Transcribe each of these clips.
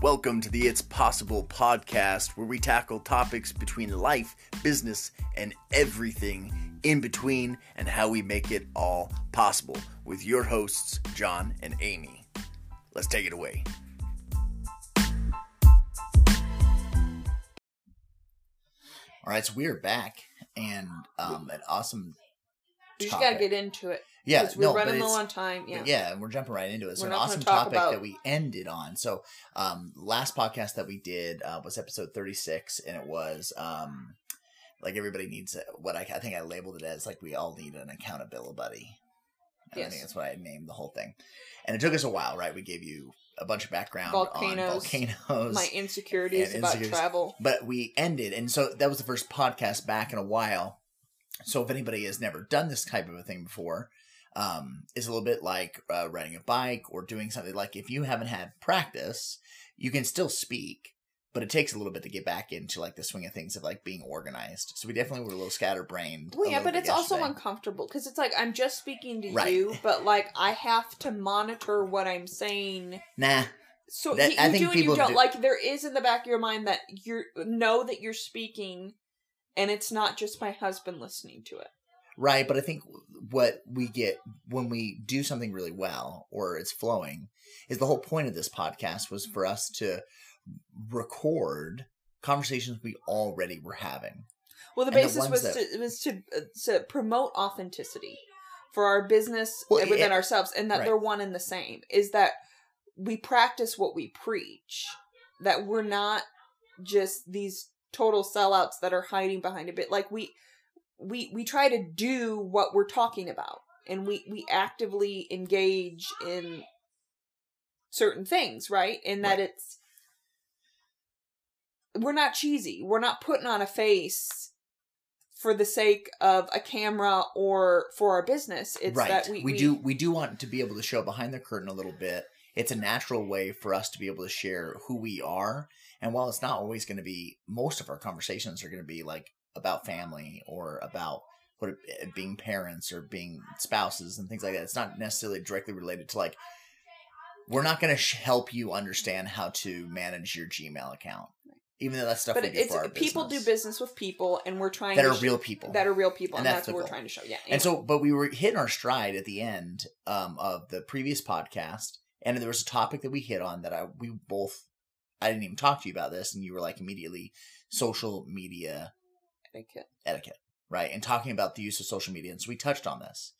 Welcome to the It's Possible podcast, where we tackle topics between life, business, and everything in between, and how we make it all possible with your hosts, John and Aimee. Let's take it away. All right, so we are back, and um, an awesome. We just gotta get into it. Yeah, we're no, but running low on time. Yeah. Yeah, and we're jumping right into it. So We're an awesome talk topic about- that we ended on. So um last podcast that we did uh, was episode 36 and it was um like everybody needs a, what I, I think I labeled it as like we all need an accountability buddy. And I Yes. think that's what I named the whole thing. And it took us a while, right? We gave you a bunch of background Volcanoes. on volcanoes. My insecurities and about insecurities. travel. but we ended and so that was the first podcast back in a while so if anybody has never done this type of a thing before um, is a little bit like uh, riding a bike or doing something like if you haven't had practice you can still speak but it takes a little bit to get back into like the swing of things of like being organized so we definitely were a little scatterbrained Well, yeah, but it's also uncomfortable because it's like I'm just speaking to Right. you, but like I have to monitor what I'm saying. nah So That- you, I you think do and you people don't. do- Like there is in the back of your mind that you know that you're speaking, and it's not just my husband listening to it. Right, but I think what we get when we do something really well or it's flowing is the whole point of this podcast was for us to record conversations we already were having. Well, the And the basis ones was that- to was to uh, to promote authenticity for our business Well, and within it- ourselves, and that right. they're one and the same. Is that we practice what we preach. That we're not just these total sellouts that are hiding behind a bit. Like we we we try to do what we're talking about, and we we actively engage in certain things, right? in that Right. it's we're not cheesy. We're not putting on a face for the sake of a camera or for our business. It's right. that we, we, do we do want to be able to show behind the curtain a little bit. It's a natural way for us to be able to share who we are. And while it's not always going to be most of our conversations are going to be like about family or about what it, being parents or being spouses and things like that. It's not necessarily directly related to like we're not going to sh- help you understand how to manage your Gmail account. Even though that's stuff But it's people do business with people, and we're trying that to are sh- real people. that are real people, And and, that's what we're trying to show. Yeah, And so, but we were hitting our stride at the end um, of the previous podcast, and there was a topic that we hit on that I we both I didn't even talk to you about this, and you were like immediately social media etiquette. etiquette, right? And talking about the use of social media, and so we touched on this,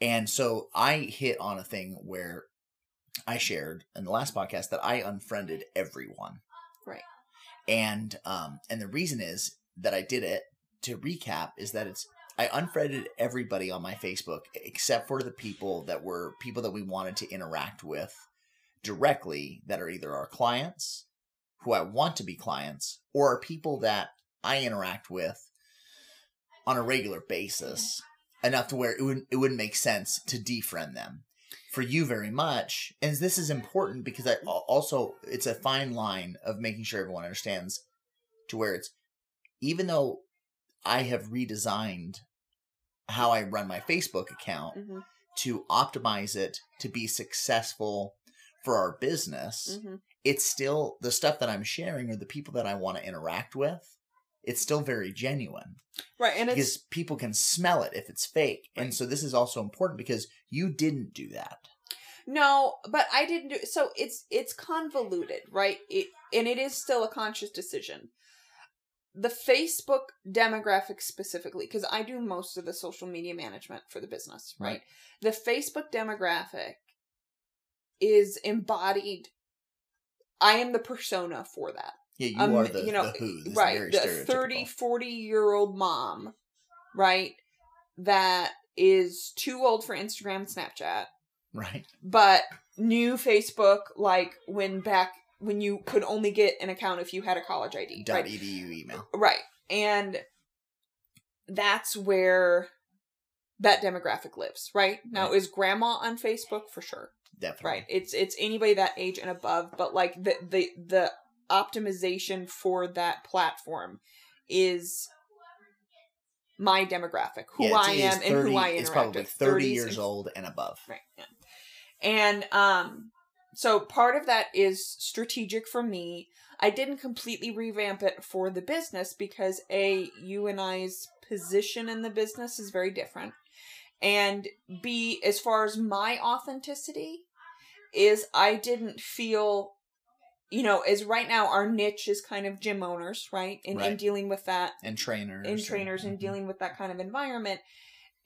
and so I hit on a thing where I shared in the last podcast that I unfriended everyone, Right. and um and the reason is that I did it to recap is that it's I unfriended everybody on my Facebook except for the people that were people that we wanted to interact with directly that are either our clients who I want to be clients or are people that I interact with on a regular basis enough to where it would it wouldn't make sense to defriend them. For you very much and this is important because I also it's a fine line of making sure everyone understands to where it's even though I have redesigned how I run my Facebook account hmm to optimize it to be successful for our business hmm it's still the stuff that I'm sharing or the people that I want to interact with it's still very genuine Right, and because it's people can smell it if it's fake and so this is also important because you didn't do that no, but I didn't do. So it's it's convoluted, right? It and it is still a conscious decision. The Facebook demographic specifically, because I do most of the social media management for the business, right? Right. The Facebook demographic is embodied. I am the persona for that. Yeah you um, are the, you know, the who this right the stereotypical. 30 40 year old mom right that is too old for instagram and snapchat. Right. But new facebook like when back when you could only get an account if you had a college id dot right? Edu email. Right and that's where that demographic lives right? Now Right. is grandma on facebook? For sure. Definitely. Right it's it's anybody that age and above but like the the the optimization for that platform is my demographic who Yeah, i am and who i interact it's probably with 30 years old and above right yeah. and um So part of that is strategic for me. I didn't completely revamp it for the business because A, you and I's position in the business is very different. And B, as far as my authenticity, is I didn't feel you know, is right now our niche is kind of gym owners, right? And, Right. and dealing with that and trainers And trainers and Mhm. dealing with that kind of environment.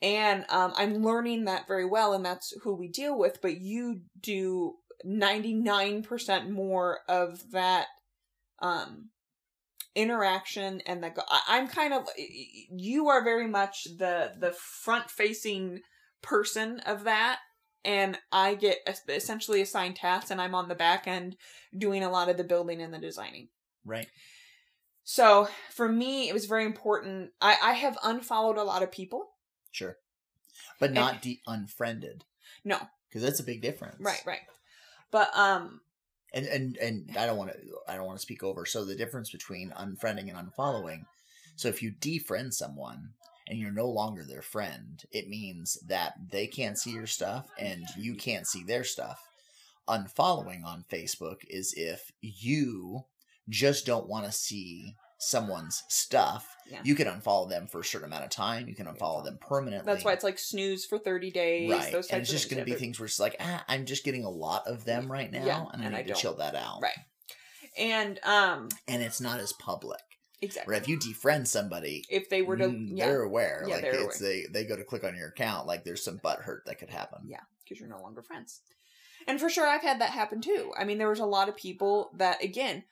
And um, I'm learning that very well, and that's who we deal with. But you do 99% more of that um, interaction and the. I'm kind of. You are very much the the front facing person of that. And I get essentially assigned tasks, and I'm on the back end doing a lot of the building and the designing. right So for me, it was very important. I, I have unfollowed a lot of people. sure but not de- unfriended No, because that's a big difference right, right. But um, and and and I don't want to I don't want to speak over. So the difference between unfriending and unfollowing. So if you defriend someone and you're no longer their friend, it means that they can't see your stuff and you can't see their stuff. Unfollowing on Facebook is if you just don't want to see someone's stuff. Yeah. You can unfollow them for a certain amount of time. You can unfollow them permanently. that's why it's like snooze for thirty days. right. Those types and it's just going to be things. things where it's like, ah, I'm just getting a lot of them right now, Yeah, and I and need I to don't. chill that out. Right. And um, and it's not as public. Exactly. Where if you defriend somebody, If they were to, mm, yeah, they're aware. Yeah, like they're it's they they go to click on your account, like there's some butt hurt that could happen. Yeah. because you're no longer friends. And for sure, I've had that happen too. I mean, there was a lot of people that, again,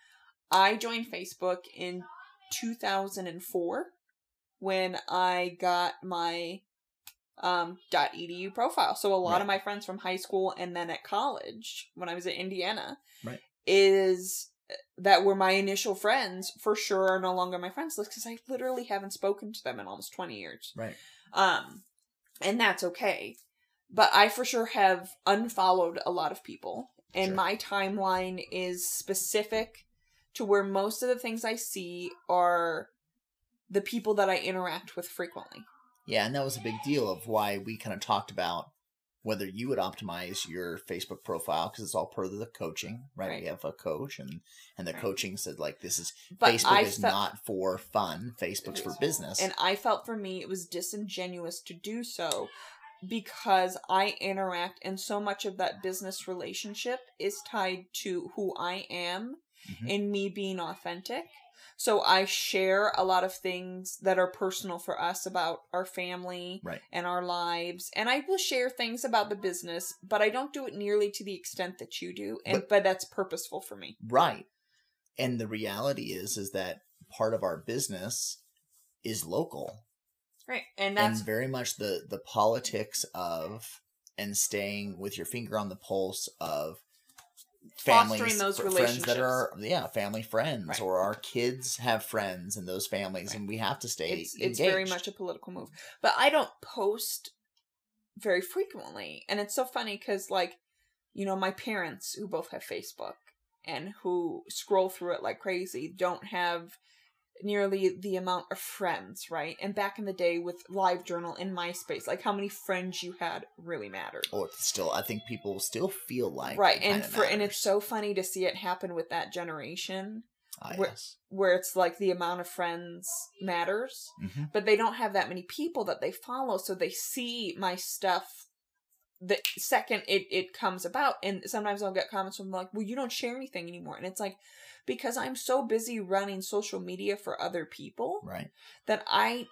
I joined Facebook in 2004 when I got my um .edu profile. So a lot Right. of my friends from high school and then at college when I was at Indiana Right. is that were my initial friends for sure are no longer my friends list because I literally haven't spoken to them in almost 20 years. Right. Um, and that's okay. But I for sure have unfollowed a lot of people, and Sure. my timeline is specific to where most of the things I see are the people that I interact with frequently. Yeah, and that was a big deal of why we kind of talked about whether you would optimize your Facebook profile because it's all per the coaching, right? Right. We have a coach, and and the Right. coaching said like this is But Facebook I is felt, not for fun. Facebook's for business. and I felt for me it was disingenuous to do so because I interact, and so much of that business relationship is tied to who I am Mhm. in me being authentic. So I share a lot of things that are personal for us about our family Right. and our lives. And I will share things about the business, but I don't do it nearly to the extent that you do. And But- but, that's purposeful for me. Right. And the reality is is that part of our business is local. Right. And that's and very much the the politics of and staying with your finger on the pulse of families Fostering those fr- friends that relationships. are yeah family friends Right. or our kids have friends in those families Right. and we have to stay it's it's very much a political move. But I don't post very frequently, and it's so funny because like you know my parents who both have Facebook and who scroll through it like crazy don't have nearly the amount of friends, right? And back in the day with Live LiveJournal and MySpace, like how many friends you had really mattered. or it's still i think people still feel like right, and for and it's so funny to see it happen with that generation Ah, where- yes. where it's like the amount of friends matters Mhm. but they don't have that many people that they follow so they see my stuff the second it, it comes about and sometimes i'll get comments from like well you don't share anything anymore. And it's like because i'm so busy running social media for other people right. that i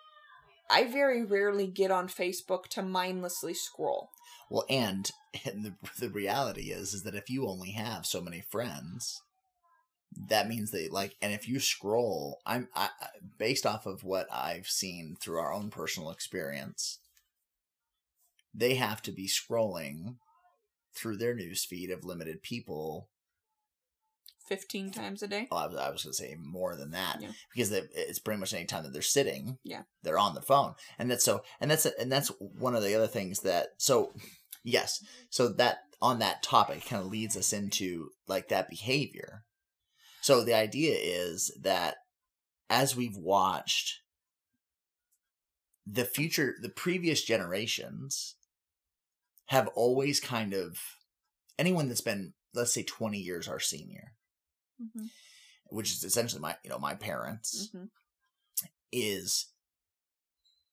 i very rarely get on facebook to mindlessly scroll. Well and, and the, the reality is is that if you only have so many friends that means that like and if you scroll i'm I, I- based off of what i've seen through our own personal experience they have to be scrolling through their news feed of limited people 15 times a day oh, I was, I was going to say more than that Yeah. because they, it's pretty much any time that they're sitting Yeah. they're on the phone and that's so and that's and that's one of the other things that so yes so that on that topic kind of leads us into like that behavior so the idea is that as we've watched the future the previous generations have always kind of anyone that's been let's say 20 years our senior, Mm-hmm. which is essentially my, you know, my parents, Mm-hmm. is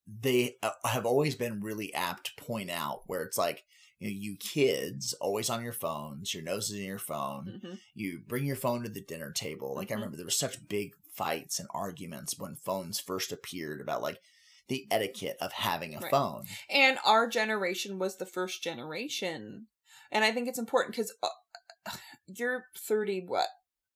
they uh, have always been really apt to point out where it's like, you know, you kids always on your phones, your nose is in your phone, Mm-hmm. you bring your phone to the dinner table. Like I Mhm. remember there was such big fights and arguments when phones first appeared about like the etiquette of having a Right. phone. And our generation was the first generation. And I think it's important because uh, you're 30, what?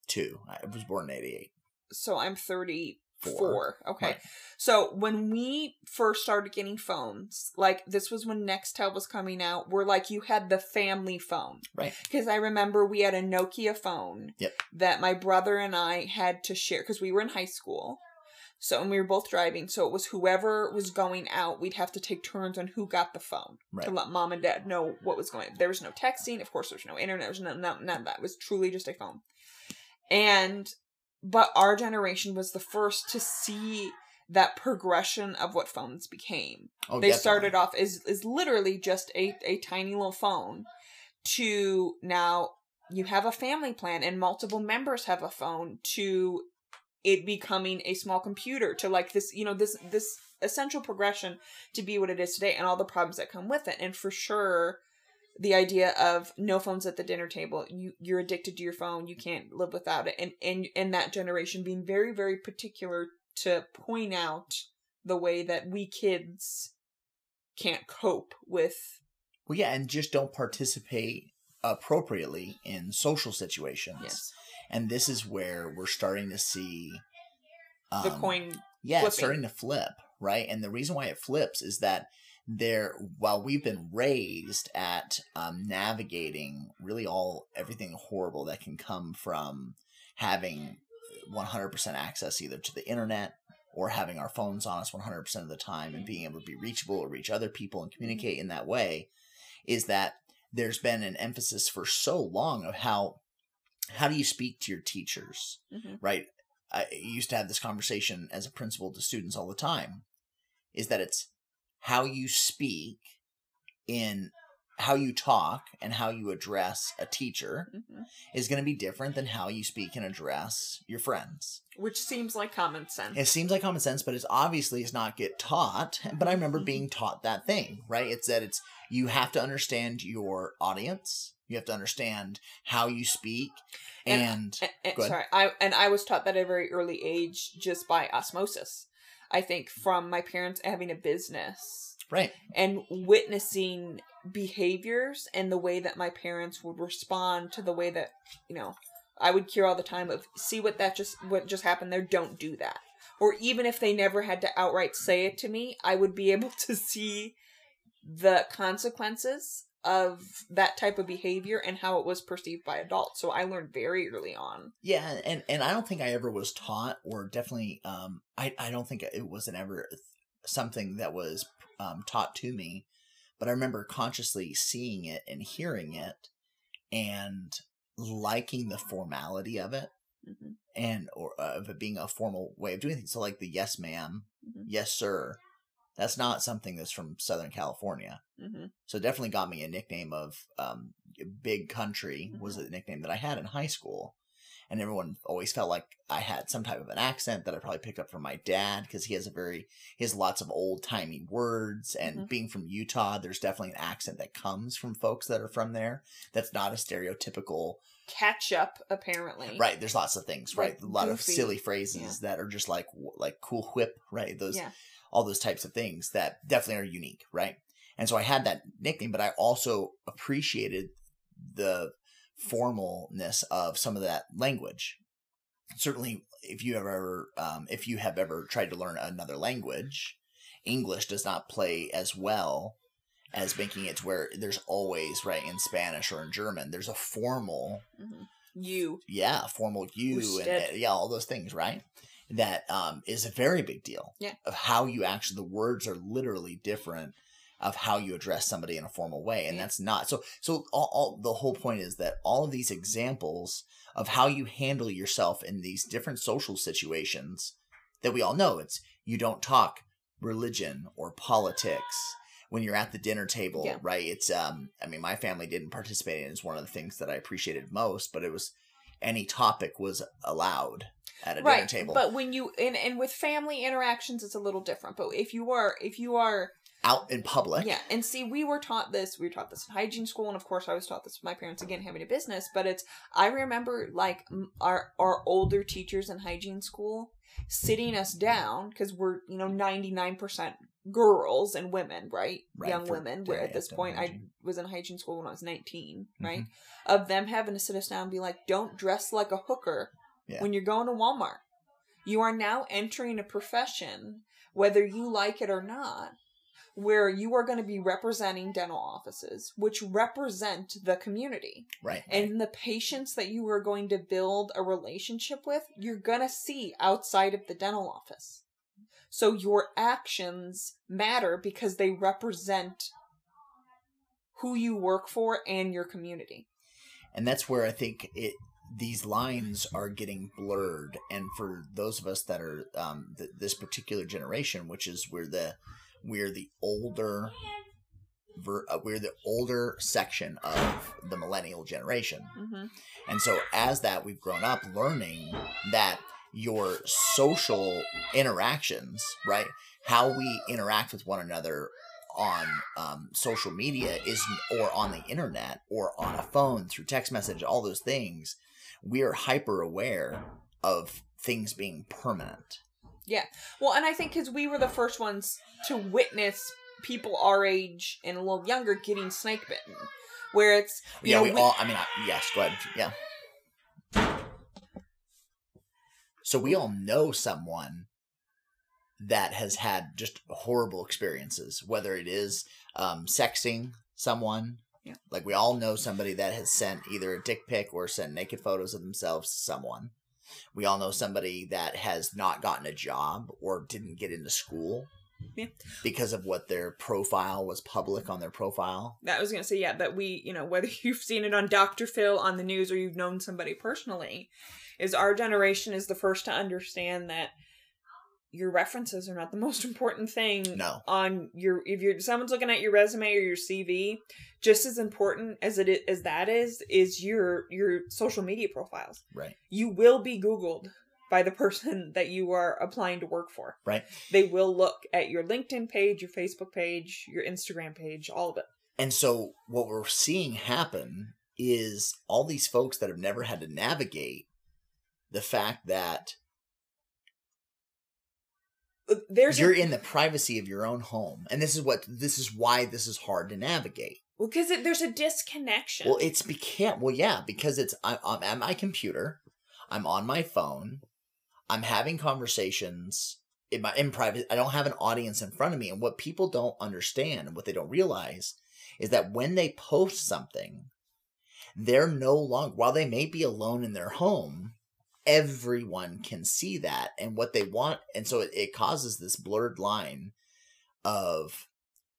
Two. I was born in '88. So I'm 34. Four. Okay. Right. So when we first started getting phones, like this was when Nextel was coming out, where like you had the family phone. Right. Because I remember we had a Nokia phone Yep. that my brother and I had to share because we were in high school. So, and we were both driving. So it was whoever was going out, we'd have to take turns on who got the phone Right. to let mom and dad know what was going. On. There was no texting, of course. There was no internet. There was no, no none of that. It was truly just a phone. And but our generation was the first to see that progression of what phones became. Oh, they definitely. started off as is literally just a a tiny little phone to now you have a family plan and multiple members have a phone to it becoming a small computer to like this you know this this essential progression to be what it is today and all the problems that come with it. And for sure the idea of no phones at the dinner table you you're addicted to your phone you can't live without it. And and and that generation being very very particular to point out the way that we kids can't cope with Well, yeah, and just don't participate appropriately in social situations. yes And this is where we're starting to see um, the coin yeah, it's flipping. starting to flip, right? And the reason why it flips is that there, while we've been raised at um, navigating really all everything horrible that can come from having 100% access either to the internet or having our phones on us 100% of the time and being able to be reachable or reach other people and communicate in that way, is that there's been an emphasis for so long of how how do you speak to your teachers Mhm. right i used to have this conversation as a principal to students all the time is that it's how you speak in how you talk and how you address a teacher Mhm. is going to be different than how you speak and address your friends which seems like common sense it seems like common sense, but it's obviously is not get taught. But I remember Mhm. being taught that thing, right? It's that it's you have to understand your audience. You have to understand how you speak, And- and, And- and- sorry, I and I was taught that at a very early age just by osmosis. I think from my parents having a business right, and witnessing behaviors and the way that my parents would respond to the way that you know I would hear all the time of see what that just what just happened there? Don't do that. Or even if they never had to outright say it to me I would be able to see the consequences of that type of behavior and how it was perceived by adults so I learned very early on yeah, and and I don't think I ever was taught, or definitely, um, I I don't think it wasn't ever something that was um, taught to me, but I remember consciously seeing it and hearing it, and liking the formality of it. Mhm. and or uh, of it being a formal way of doing things. So like the yes ma'am, Mhm. yes sir, that's not something that's from Southern California. hmm So it definitely got me a nickname of um, big country was Mm-hmm. a nickname that I had in high school. And everyone always felt like I had some type of an accent that I probably picked up from my dad because he has a very he has lots of old timey words. And Mhm. being from Utah, there's definitely an accent that comes from folks that are from there. That's not a stereotypical catch up apparently Right. There's lots of things, right? Like a lot of silly phrases Yeah. that are just like like cool whip, right? Those Yeah. All those types of things that definitely are unique, right? And so I had that nickname, but I also appreciated the formalness of some of that language. Certainly, if you ever um, if you have ever tried to learn another language, English does not play as well as making it to where there's always right in Spanish or in German. There's a formal Mhm. you yeah, formal you and Usted. uh, yeah, all those things, right? That um, is a very big deal. Yeah. Of how you actually, the words are literally different of how you address somebody in a formal way, and Yeah. that's not so. So all, all the whole point is that all of these examples of how you handle yourself in these different social situations that we all know it's you don't talk religion or politics when you're at the dinner table, Yeah. right? It's um I mean my family didn't participate in it. It's one of the things that I appreciated most, but it was any topic was allowed at a dinner right table. but when you and and with family interactions it's a little different but if you are if you are out in public. yeah and see we were taught this we were taught this in hygiene school and of course i was taught this with my parents again having a business but it's i remember like our our older teachers in hygiene school sitting us down because we're you know 99% girls and women right, Right, young women where at this point i was in hygiene school when i was 19 Mm-hmm. right of them having to sit us down and be like don't dress like a hooker Yeah. when you're going to walmart you are now entering a profession whether you like it or not where you are going to be representing dental offices which represent the community Right. right. and the patients that you are going to build a relationship with you're going to see outside of the dental office so your actions matter because they represent who you work for and your community and that's where I think it these lines are getting blurred. And for those of us that are um, th- this particular generation, which is we're the we're the older ver- uh, we're the older section of the millennial generation, mm-hmm. and so as that we've grown up learning that your social interactions, right, how we interact with one another on um, social media is or on the internet or on a phone through text message all those things we are hyper aware of things being permanent. Yeah. well and i think because we were the first ones to witness people our age and a little younger getting snake bitten where it's you yeah know, we, all i mean I, yes go ahead. Yeah. So we all know someone that has had just horrible experiences whether it is um, sexting someone Yeah. like we all know somebody that has sent either a dick pic or sent naked photos of themselves to someone we all know somebody that has not gotten a job or didn't get into school Yeah. because of what their profile was public on their profile that was gonna say yeah that we you know whether you've seen it on dr phil on the news or you've known somebody personally is our generation is the first to understand that your references are not the most important thing No. on your if you're someone's looking at your resume or your cv just as important as it is, as that is is your your social media profiles right you will be googled by the person that you are applying to work for Right. they will look at your linkedin page your facebook page your instagram page all of it And so what we're seeing happen is all these folks that have never had to navigate the fact that there's you're in the privacy of your own home. And this is what this is why this is hard to navigate. Well, because there's a disconnection. Well, it's became well, yeah, because it's I'm, I'm at my computer, I'm on my phone, I'm having conversations in my in private. I don't have an audience in front of me, and what people don't understand and what they don't realize is that when they post something, they're no longer while they may be alone in their home. Everyone can see that and what they want, and so it, it causes this blurred line of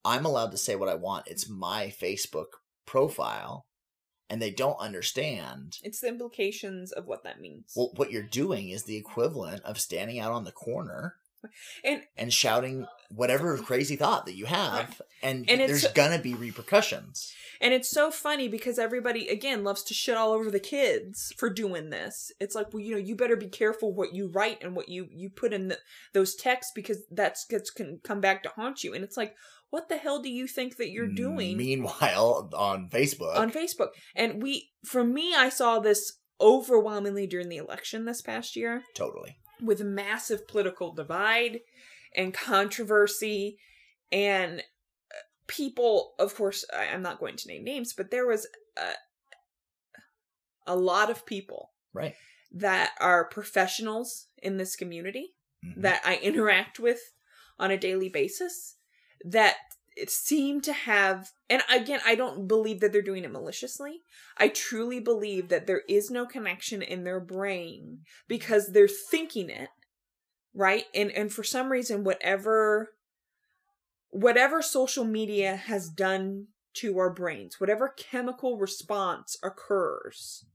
I'm allowed to say what I want. It's my Facebook profile. And they don't understand. it's the implications of what that means. Well, what you're doing is the equivalent of standing out on the corner and and shouting whatever crazy thought that you have. Right. And, And there's going to be repercussions. and it's so funny because everybody again loves to shit all over the kids for doing this. It's like, well, you know, you better be careful what you write and what you you put in the, those texts because that's gets can come back to haunt you. And it's like, what the hell do you think that you're doing? Meanwhile, on Facebook, on Facebook. And we, for me, I saw this overwhelmingly during the election this past year totally. With massive political divide and controversy and uh, people of course i'm not going to name names but there was a, a lot of people Right. that are professionals in this community Mhm. that i interact with on a daily basis that seem to have and again i don't believe that they're doing it maliciously. I truly believe that there is no connection in their brain because they're thinking it right? And and for some reason whatever whatever social media has done to our brains whatever chemical response occurs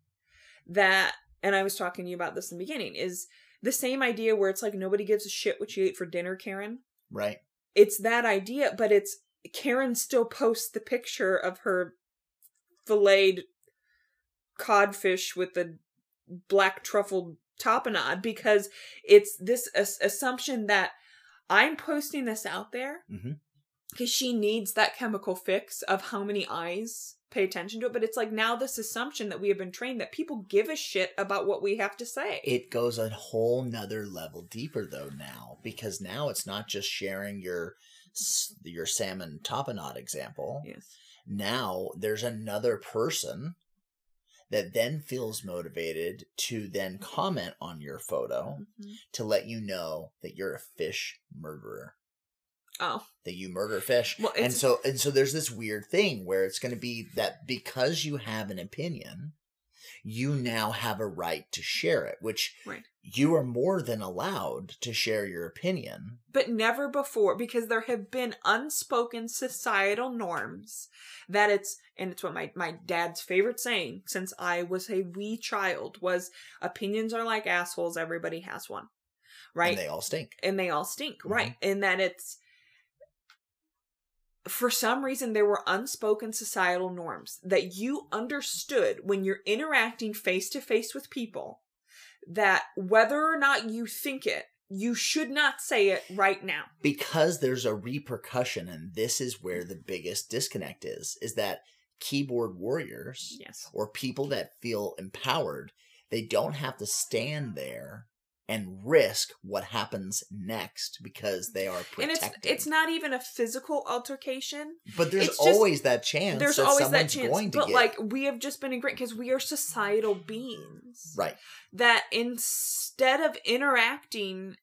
that and i was talking to you about this in the beginning is the same idea where it's like nobody gives a shit what you ate for dinner karen. Right. it's that idea but it's Karen still posts the picture of her filleted codfish with the black truffle tapenade because it's this as- assumption that I'm posting this out there mm-hmm. because she needs that chemical fix of how many eyes pay attention to it. But it's like now this assumption that we have been trained that people give a shit about what we have to say. It goes a whole nother level deeper though now because now it's not just sharing your your salmon tapenade example. yes. Now there's another person that then feels motivated to then comment on your photo Mhm. to let you know that you're a fish murderer. Oh, that you murder fish. Well, and so and so there's this weird thing where it's going to be that because you have an opinion, you now have a right to share it, which Right. you are more than allowed to share your opinion. but never before because there have been unspoken societal norms that it's and it's what my, my dad's favorite saying since i was a wee child was opinions are like assholes everybody has one right And they all stink. and they all stink Mhm. right and that it's for some reason there were unspoken societal norms that you understood when you're interacting face to face with people that whether or not you think it you should not say it right now. Because there's a repercussion and this is where the biggest disconnect is is that keyboard warriors yes. or people that feel empowered, they don't have to stand there and risk what happens next because they are and protected. it's it's not even a physical altercation But there's It's just- always that chance. there's that always that chance Going to but like we have just been in great because we are societal beings right, that instead of interacting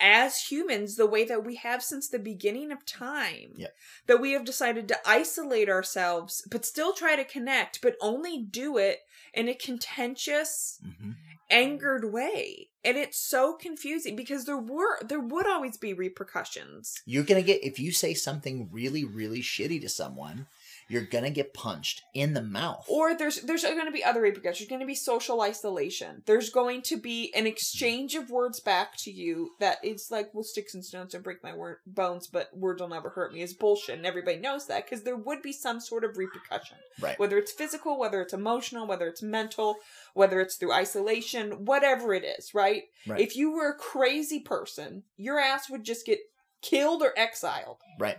as humans the way that we have since the beginning of time Yep. that we have decided to isolate ourselves but still try to connect but only do it in a contentious hmm angered way and it's so confusing because there were there would always be repercussions. You're gonna get if you say something really, really shitty to someone, you're gonna get punched in the mouth. or there's there's going to be other repercussions there's going to be social isolation there's going to be an exchange of words back to you that it's like well sticks and stones don't break my wor- bones but words will never hurt me is bullshit and everybody knows that because there would be some sort of repercussion right. whether it's physical whether it's emotional whether it's mental whether it's through isolation whatever it is right, Right. if you were a crazy person your ass would just get killed or exiled right.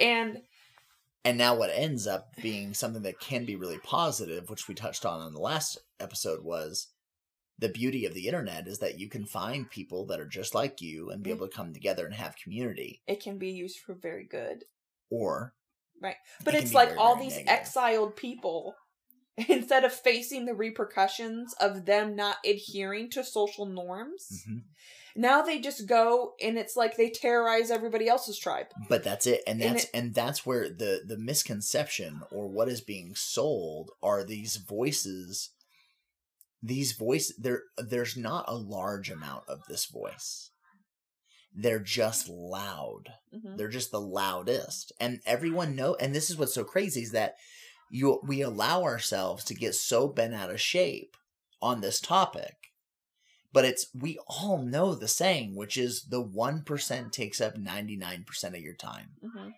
and And now what ends up being something that can be really positive, which we touched on in the last episode, was the beauty of the internet is that you can find people that are just like you and be Mm. able to come together and have community. it can be used for very good Or Right. But can it's like very, all very these negative. exiled people, instead of facing the repercussions of them not adhering to social norms, Mhm. now they just go and it's like they terrorize everybody else's tribe. but that's it and And that's it- and that's where the the misconception or what is being sold are these voices these voice there there's not a large amount of this voice they're just loud Mhm. they're just the loudest and everyone know and this is what's so crazy is that you we allow ourselves to get so bent out of shape on this topic. But it's we all know the saying which is the 1% takes up 99% of your time. Mhm.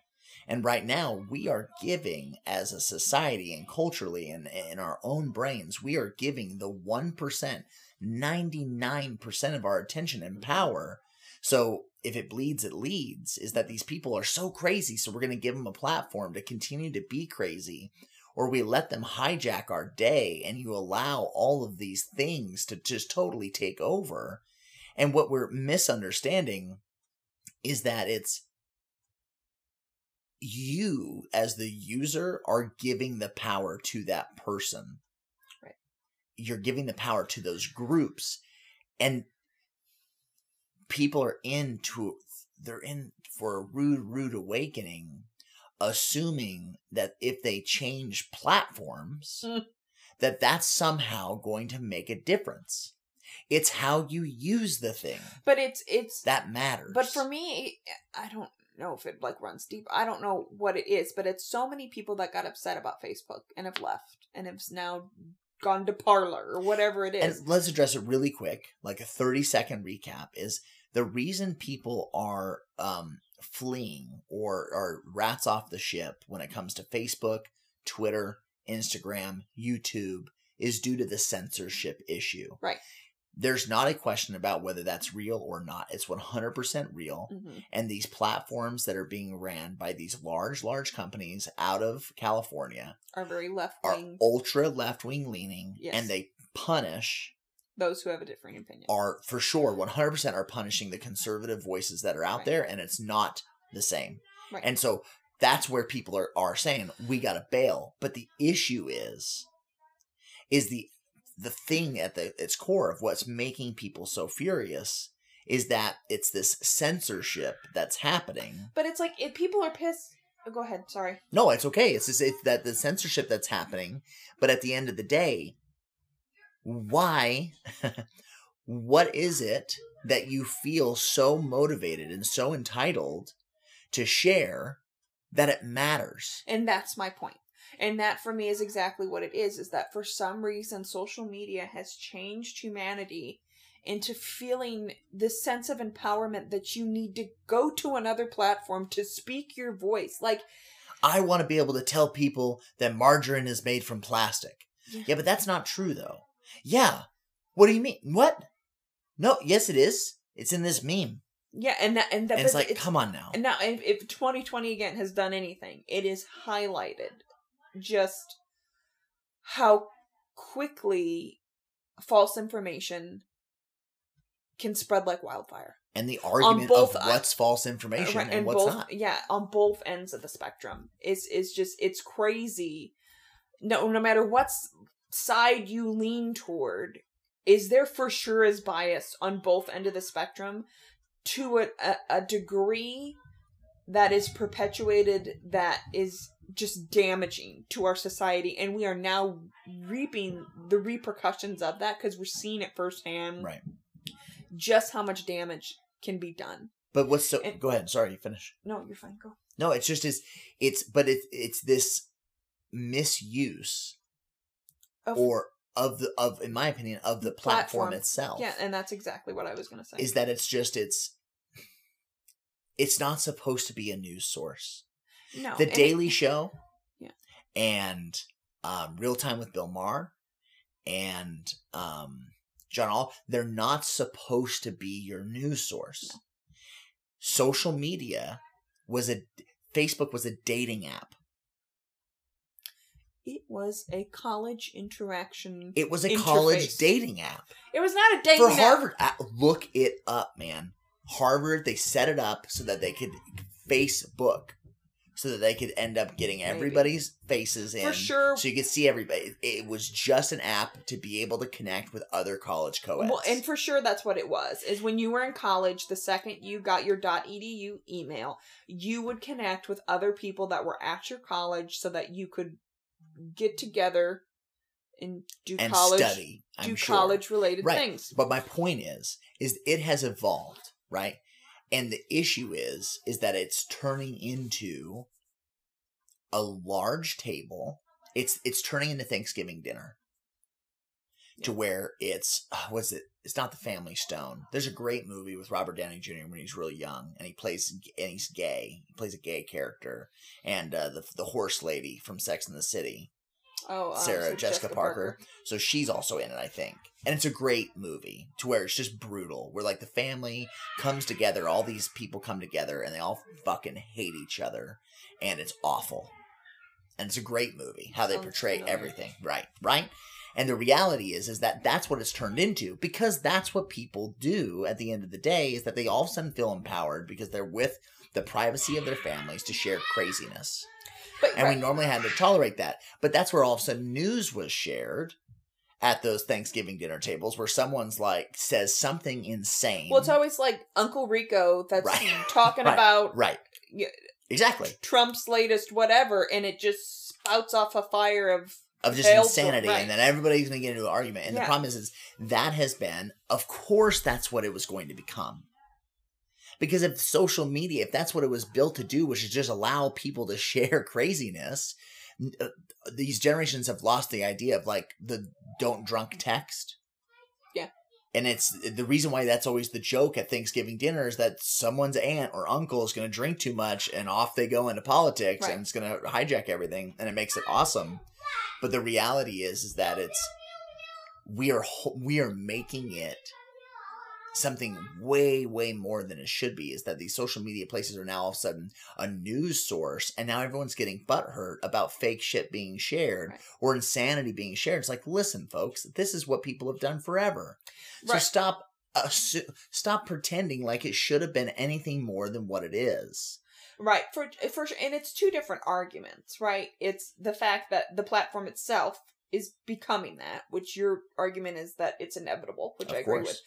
and right now we are giving as a society and culturally and in our own brains we are giving the 1% 99% of our attention and power. So if it bleeds, it leads, is that these people are so crazy, so we're going to give them a platform to continue to be crazy, or we let them hijack our day and you allow all of these things to just totally take over. And what we're misunderstanding is that it's you as the user are giving the power to that person. Right. You're giving the power to those groups. And people are into they're in for a rude rude awakening assuming that if they change platforms Mm. that that's somehow going to make a difference it's how you use the thing But it's it's that matters But for me, I don't know if it like runs deep. I don't know what it is, but it's so many people that got upset about Facebook and have left and have now gone to Parler or whatever it is. and let's address it really quick like a 30 second recap is the reason people are um, fleeing or are rats off the ship when it comes to Facebook, Twitter, Instagram, YouTube is due to the censorship issue. Right. There's not a question about whether that's real or not. It's 100% real. Mhm. And these platforms that are being ran by these large, large companies out of California Are very left are wing. ultra left wing leaning Yes. and they punish Those who have a differing opinion. are for sure 100% are punishing the conservative voices that are out Right. there and it's not the same Right. and so that's where people are, are saying we got to bail but the issue is is the the thing at the its core of what's making people so furious is that it's this censorship that's happening but it's like if people are pissed. Oh, go ahead. Sorry. no it's okay it's just it's that the censorship that's happening but at the end of the day why what is it that you feel so motivated and so entitled to share that it matters And that's my point. And that for me is exactly what it is is that for some reason social media has changed humanity into feeling this sense of empowerment that you need to go to another platform to speak your voice. Like i want to be able to tell people that margarine is made from plastic Yeah. yeah but that's not true though yeah. What do you mean? What? No yes it is. It's in this meme. Yeah, and that and that and it's like come on now. And now, if, if 2020 again has done anything, it is highlighted just how quickly false information can spread like wildfire. and the argument both- of what's false information Right, and, what's both, not. Yeah, on both ends of the spectrum. It's it's just it's crazy. No, no matter what s- side you lean toward, is there for sure is bias on both end of the spectrum to a, a, a degree that is perpetuated that is just damaging to our society? And we are now reaping the repercussions of that because we're seeing it firsthand. Right. Just how much damage can be done. But what's so And- go ahead sorry you finish. No you're fine go. No, it's just is it's but it it's this misuse Of- or of the of in my opinion of the platform, Platform. itself. Yeah, and that's exactly what I was going to say. is that it's just it's it's not supposed to be a news source. no, The and it- Daily Show, Yeah. and um, Real Time with Bill Maher, and um, John All, they're not supposed to be your news source. No. Social media was a Facebook was a dating app. It was a college interaction. It was a college dating app It was not a dating app. for app. Harvard. Uh, Look it up, man. Harvard they set it up so that they could Facebook, so that they could end up getting Maybe. everybody's faces in, For sure. so you could see everybody. It was just an app to be able to connect with other college co-eds. Well, and for sure that's what it was. Is when you were in college, the second you got your .edu email, you would connect with other people that were at your college so that you could get together and do and college study. Do sure. college related Right. things. But my point is, is it has evolved, right? And the issue is, is that it's turning into a large table. It's it's turning into Thanksgiving dinner. To where it's uh, what's it? It's not the Family Stone. There's a great movie with Robert Downey Jr. when he's really young, and he plays and he's gay. He plays a gay character, and uh, the the horse lady from Sex and the City. Oh, um, Sarah so Jessica, Parker. So she's also in it, I think. And it's a great movie to where it's just brutal, where like the family comes together, all these people come together, and they all fucking hate each other, and it's awful. And it's a great movie how they Sounds portray familiar. everything, right? Right. And the reality is, is that that's what it's turned into because that's what people do at the end of the day is that they all of a sudden feel empowered because they're with the privacy of their families to share craziness But and right. we normally had to tolerate that. But that's where all of a sudden news was shared at those Thanksgiving dinner tables, where someone's like says something insane. Well, it's always like Uncle Rico that's Right. talking Right. about right, exactly Trump's latest whatever, and it just spouts off a fire of of just insanity, right. and then everybody's going to get into an argument. And the problem is, is that has been, of course, that's what it was going to become. Because if social media, if that's what it was built to do, which is just allow people to share craziness, uh, these generations have lost the idea of like the don't drunk text. Yeah. and it's the reason why that's always the joke at Thanksgiving dinner is that someone's aunt or uncle is going to drink too much and off they go into politics Right. and it's going to hijack everything and it makes it awesome. But the reality is is that it's we are we are making it something way way more than it should be is that these social media places are now all of a sudden a news source and now everyone's getting butthurt about fake shit being shared Right. or insanity being shared. It's like listen folks this is what people have done forever. So stop stop pretending like it should have been anything more than what it is Right. For for sure, and it's two different arguments, right? It's the fact that the platform itself is becoming that, which your argument is that it's inevitable, which Of I agree course. with.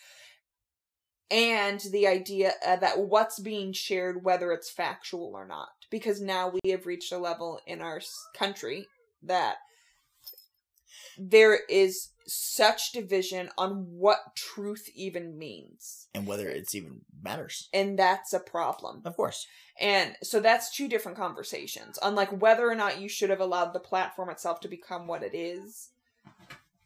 And the idea uh, that what's being shared, whether it's factual or not, because now we have reached a level in our country that there is such division on what truth even means, and whether it's even matters and that's a problem. of course And so that's two different conversations on like whether or not you should have allowed the platform itself to become what it is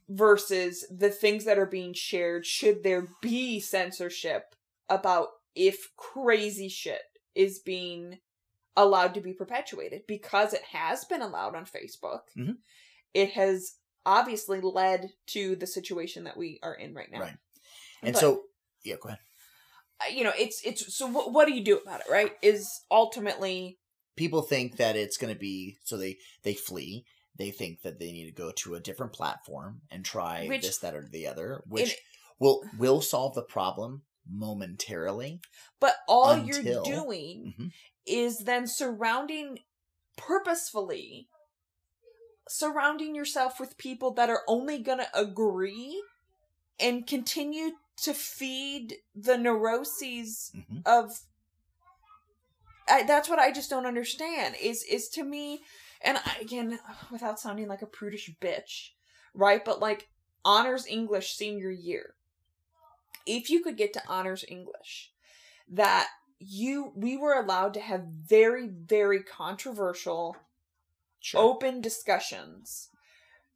versus the things that are being shared. Should there be censorship about if crazy shit is being allowed to be perpetuated? Because it has been allowed on Facebook. Mhm. It has obviously led to the situation that we are in right now. Right. and But- so yeah go ahead you know it's it's so what, what do you do about it right is ultimately people think that it's going to be so they they flee they think that they need to go to a different platform and try Which- this that or the other which it- will will solve the problem momentarily but all Until- you're doing Mhm. is then surrounding purposefully surrounding yourself with people that are only going to agree and continue to feed the neuroses Mhm. of I, that's what I just don't understand is is to me and I, again without sounding like a prudish bitch right but like honors English senior year if you could get to honors English that you we were allowed to have very very controversial sure open discussions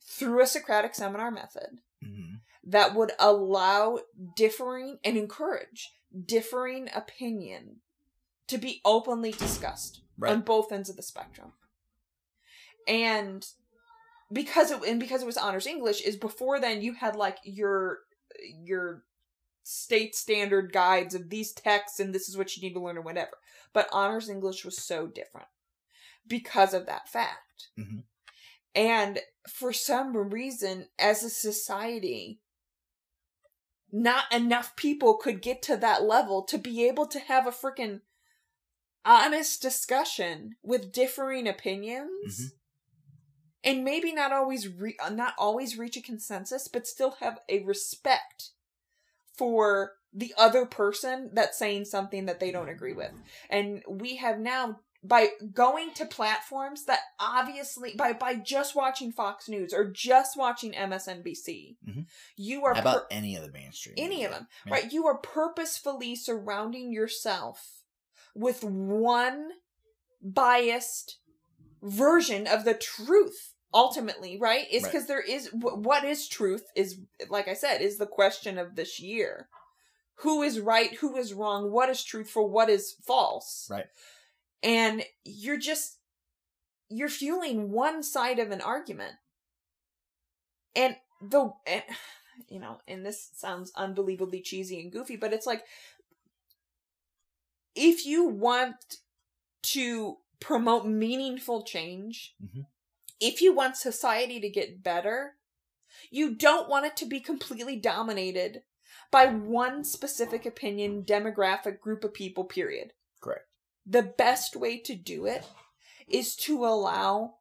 through a Socratic seminar method Mhm. that would allow differing and encourage differing opinion to be openly discussed right on both ends of the spectrum. And because it and because it was honors English is before then you had like your your state standard guides of these texts and this is what you need to learn or whatever. But honors English was so different because of that fact. Mhm. And for some reason, as a society, not enough people could get to that level to be able to have a freaking honest discussion with differing opinions Mhm. and maybe not always re- not always reach a consensus but still have a respect for the other person that's saying something that they don't agree with and we have now by going to platforms that obviously by by just watching Fox News or just watching MSNBC Mhm. you are How about any of the mainstream any of them Yeah. right you are purposefully surrounding yourself with one biased version of the truth ultimately right is Right. because there is what is truth is like i said is the question of this year who is right who is wrong what is truthful what is false Right. And you're just you're fueling one side of an argument and the and, you know and this sounds unbelievably cheesy and goofy but it's like if you want to promote meaningful change Mhm. if you want society to get better you don't want it to be completely dominated by one specific opinion demographic group of people period Correct. The best way to do it is to allow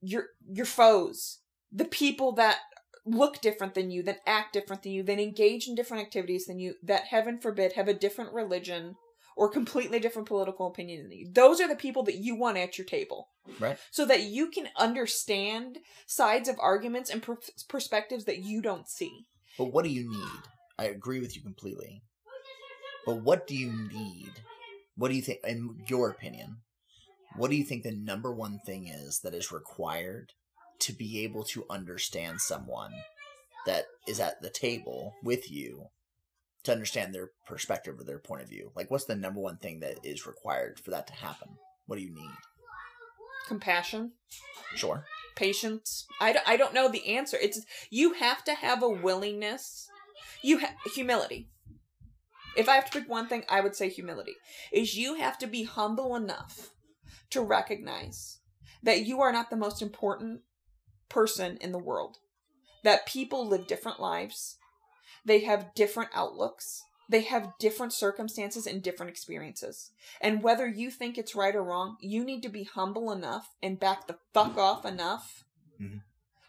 your your foes the people that look different than you that act different than you that engage in different activities than you that heaven forbid have a different religion or completely different political opinion than you those are the people that you want at your table Right. so that you can understand sides of arguments and per- perspectives that you don't see But what do you need? I agree with you completely. But what do you need? What do you think, in your opinion, what do you think the number one thing is that is required to be able to understand someone that is at the table with you to understand their perspective or their point of view? Like, what's the number one thing that is required for that to happen? What do you need? Compassion, Sure. patience. I, d- I don't know the answer. It's you have to have a willingness. You ha- humility. If I have to pick one thing, I would say humility. Is you have to be humble enough to recognize that you are not the most important person in the world. That people live different lives. They have different outlooks. They have different circumstances and different experiences. And whether you think it's right or wrong, you need to be humble enough and back the fuck off enough Mhm.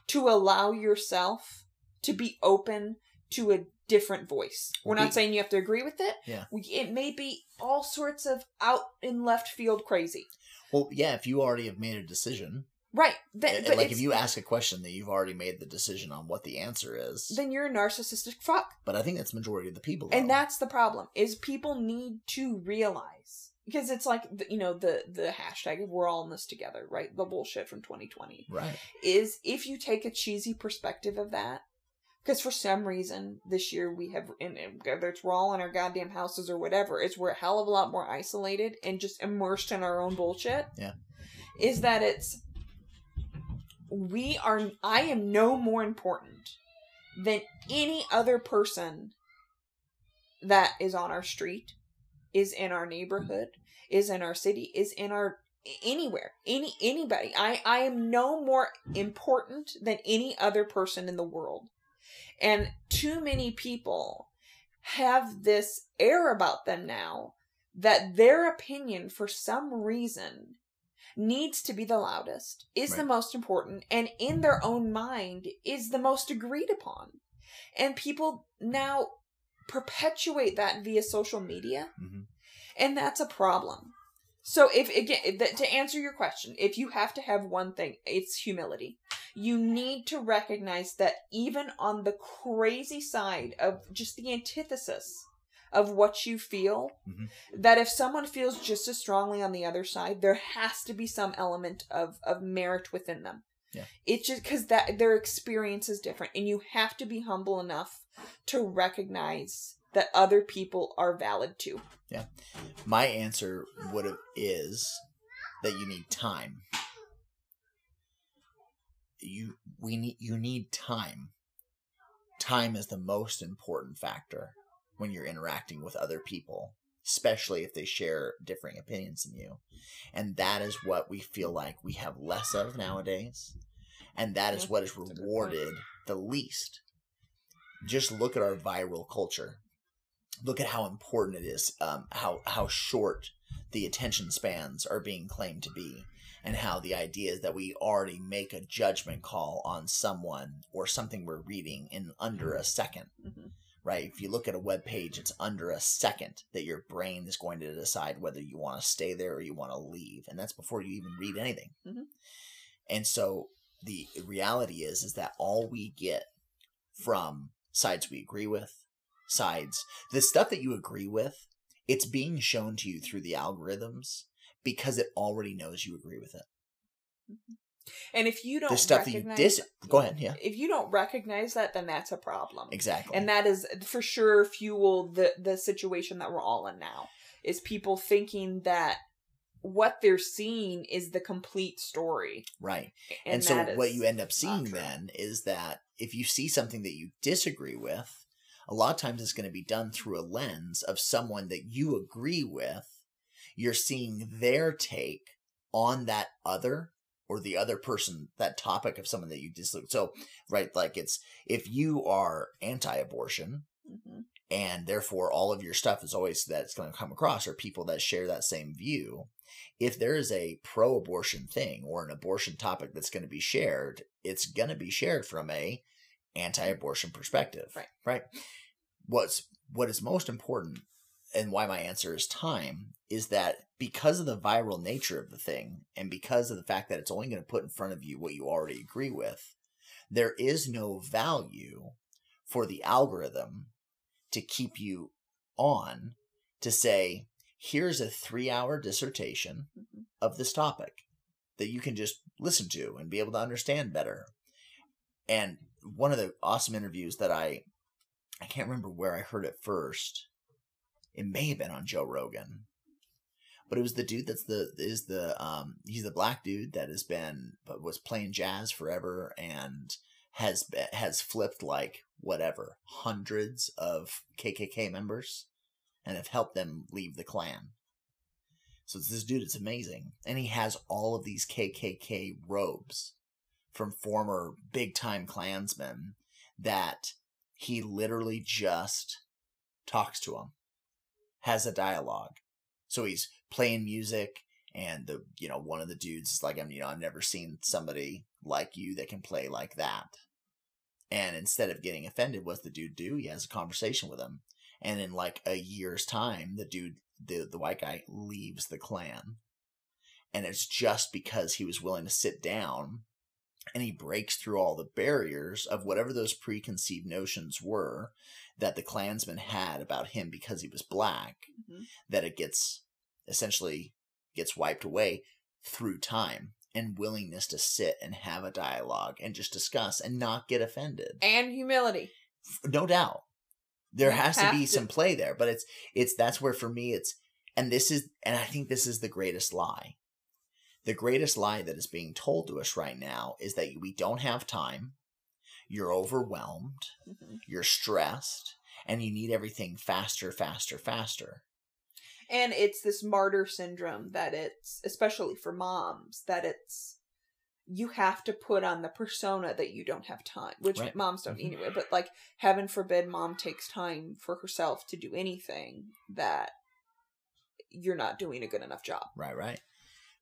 to allow yourself to be open to a different voice. We're not saying you have to agree with it. Yeah. We, it may be all sorts of out in left field crazy. Well, yeah, if you already have made a decision, Right. Then, but like if you ask a question that you've already made the decision on what the answer is, then you're a narcissistic fuck. but I think that's majority of the people. and that's the problem is people need to realize because it's like the, you know the the hashtag of we're all in this together right the bullshit from 2020 right. is if you take a cheesy perspective of that because for some reason this year we have and whether it's we're all in our goddamn houses or whatever is we're a hell of a lot more isolated and just immersed in our own bullshit. Yeah. is that it's we are i am no more important than any other person that is on our street is in our neighborhood is in our city is in our anywhere any anybody. I i am no more important than any other person in the world and too many people have this air about them now that their opinion for some reason needs to be the loudest is the most important and in their own mind is the most agreed upon. And people now perpetuate that via social media hmm and that's a problem. So if again to answer your question if you have to have one thing it's humility you need to recognize that even on the crazy side of just the antithesis of what you feel Mhm. that if someone feels just as strongly on the other side there has to be some element of of merit within them Yeah. it's just because that their experience is different and you have to be humble enough to recognize that other people are valid too Yeah, My answer would have is that you need time. You we need you need time. Time is the most important factor when you're interacting with other people, especially if they share differing opinions than you. And that is what we feel like we have less of nowadays. And that is what is that's a good point. rewarded the least. Just look at our viral culture look at how important it is, um, how how short the attention spans are being claimed to be, and how the idea is that we already make a judgment call on someone or something we're reading in under a second. Mhm. Right? If you look at a web page, it's under a second that your brain is going to decide whether you want to stay there or you want to leave, and that's before you even read anything. Mhm. And so the reality is is that all we get from sides we agree with, sides the stuff that you agree with, it's being shown to you through the algorithms because it already knows you agree with it. Mm-hmm. And if you don't The stuff that you recognize dis go ahead, yeah. if you don't recognize that, then that's a problem. Exactly. And that is for sure fuel the the situation that we're all in now. Is people thinking that what they're seeing is the complete story. right. And, And, so what you end up seeing then is that if you see something that you disagree with, a lot of times it's going to be done through a lens of someone that you agree with. You're seeing their take on that other or the other person, that topic of someone that you dislike. So, right, like it's if you are anti abortion, Mhm. and therefore all of your stuff is always that's going to come across are people that share that same view if there is a pro-abortion thing or an abortion topic that's going to be shared it's going to be shared from a anti-abortion perspective Right. right what's what is most important and why my answer is time is that because of the viral nature of the thing and because of the fact that it's only going to put in front of you what you already agree with there is no value for the algorithm to keep you on to say here's a 3 hour dissertation Mhm. of this topic that you can just listen to and be able to understand better and one of the awesome interviews that I I can't remember where I heard it first. It may have been on Joe Rogan, but it was the dude that's the is the um he's the black dude that has been but was playing jazz forever and has has flipped like whatever hundreds of KKK members and have helped them leave the Klan. So it's this dude. It's amazing, and he has all of these KKK robes from former big time Klansmen that he literally just talks to them, has a dialogue. So he's playing music, and the you know one of the dudes is like, I'm you know I've never seen somebody like you that can play like that. And instead of getting offended, what's the dude do? He has a conversation with him, and in like a year's time, the dude, the the white guy, leaves the Klan, and it's just because he was willing to sit down and he breaks through all the barriers of whatever those preconceived notions were that the Klansmen had about him because he was black, Mhm. that it gets essentially gets wiped away through time and willingness to sit and have a dialogue and just discuss and not get offended. And humility. No doubt. There You has to be to- some play there, but it's it's that's where for me it's and this is and I think this is the greatest lie. The greatest lie that is being told to us right now is that we don't have time, you're overwhelmed, Mhm. you're stressed, and you need everything faster, faster, faster. And it's this martyr syndrome that it's, especially for moms, that it's, you have to put on the persona that you don't have time, which Right. moms don't Mhm. anyway. But like, heaven forbid mom takes time for herself to do anything that you're not doing a good enough job. Right, right.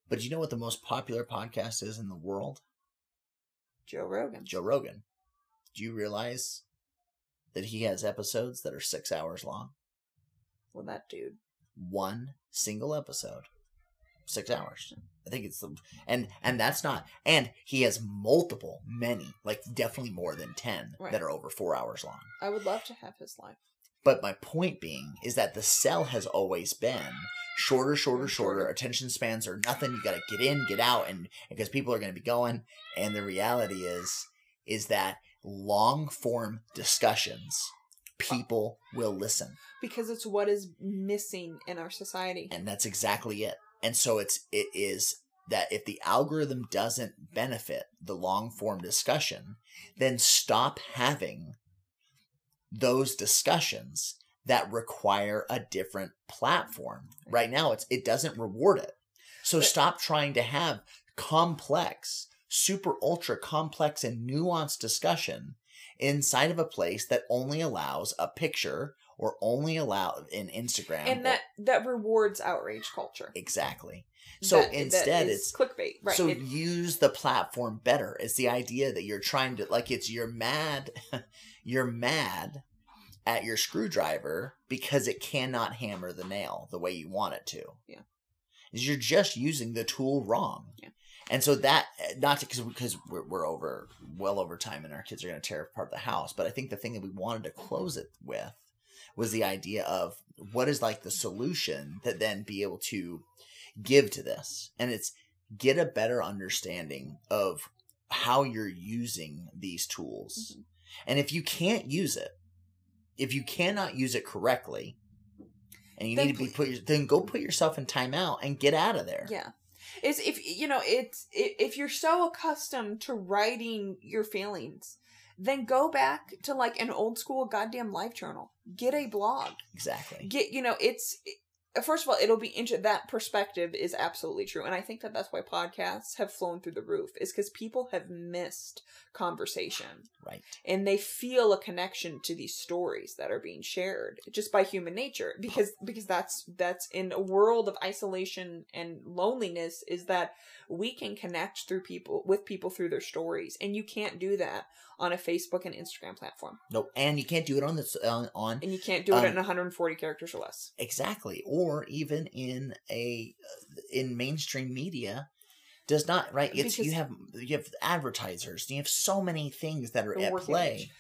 But do you know what the most popular podcast is in the world? Joe Rogan. Joe Rogan. Do you realize that he has episodes that are six hours long? Well, that dude. One single episode, six hours. I think it's the and and that's not and he has multiple, many, like definitely more than ten Right. that are over four hours long. I would love to have his life. But my point being is that the sell has always been shorter, shorter, shorter. Shorter. Attention spans are nothing. You got to get in, get out, and because people are going to be going. And the reality is, is that long form discussions, people will listen, Because it's what is missing in our society. and that's exactly it. And so it's it is that if the algorithm doesn't benefit the long form discussion, then stop having those discussions that require a different platform. Right now it's it doesn't reward it. So stop trying to have complex, super ultra complex and nuanced discussion inside of a place that only allows a picture or only allow in Instagram and or- that that rewards outrage culture. exactly. So That- that instead is it's clickbait, right? so It- use the platform better. It's the idea that you're trying to like it's you're mad you're mad at your screwdriver because it cannot hammer the nail the way you want it to. Yeah. Is you're just using the tool wrong. Yeah. And so that not to because because we're, we're over well over time and our kids are going to tear apart the house. But I think the thing that we wanted to close it with was the idea of what is like the solution that then be able to give to this, and it's get a better understanding of how you're using these tools. Mhm. And if you can't use it, if you cannot use it correctly, and you Then need to be put, your, then go put yourself in timeout and get out of there. Yeah. It's if you know, it's if you're so accustomed to writing your feelings, then go back to like an old school goddamn life journal. Get a blog. Exactly. Get you know, it's first of all, it'll be inter- that perspective is absolutely true, and I think that that's why podcasts have flown through the roof is because people have missed conversation Right. and they feel a connection to these stories that are being shared just by human nature because because that's that's in a world of isolation and loneliness is that we can connect through people with people through their stories and you can't do that on a Facebook and Instagram platform Nope. And you can't do it on this on, on and you can't do it Um, in 140 characters or less exactly or even in a in mainstream media does not right it's you have you have advertisers you have so many things that are at play age.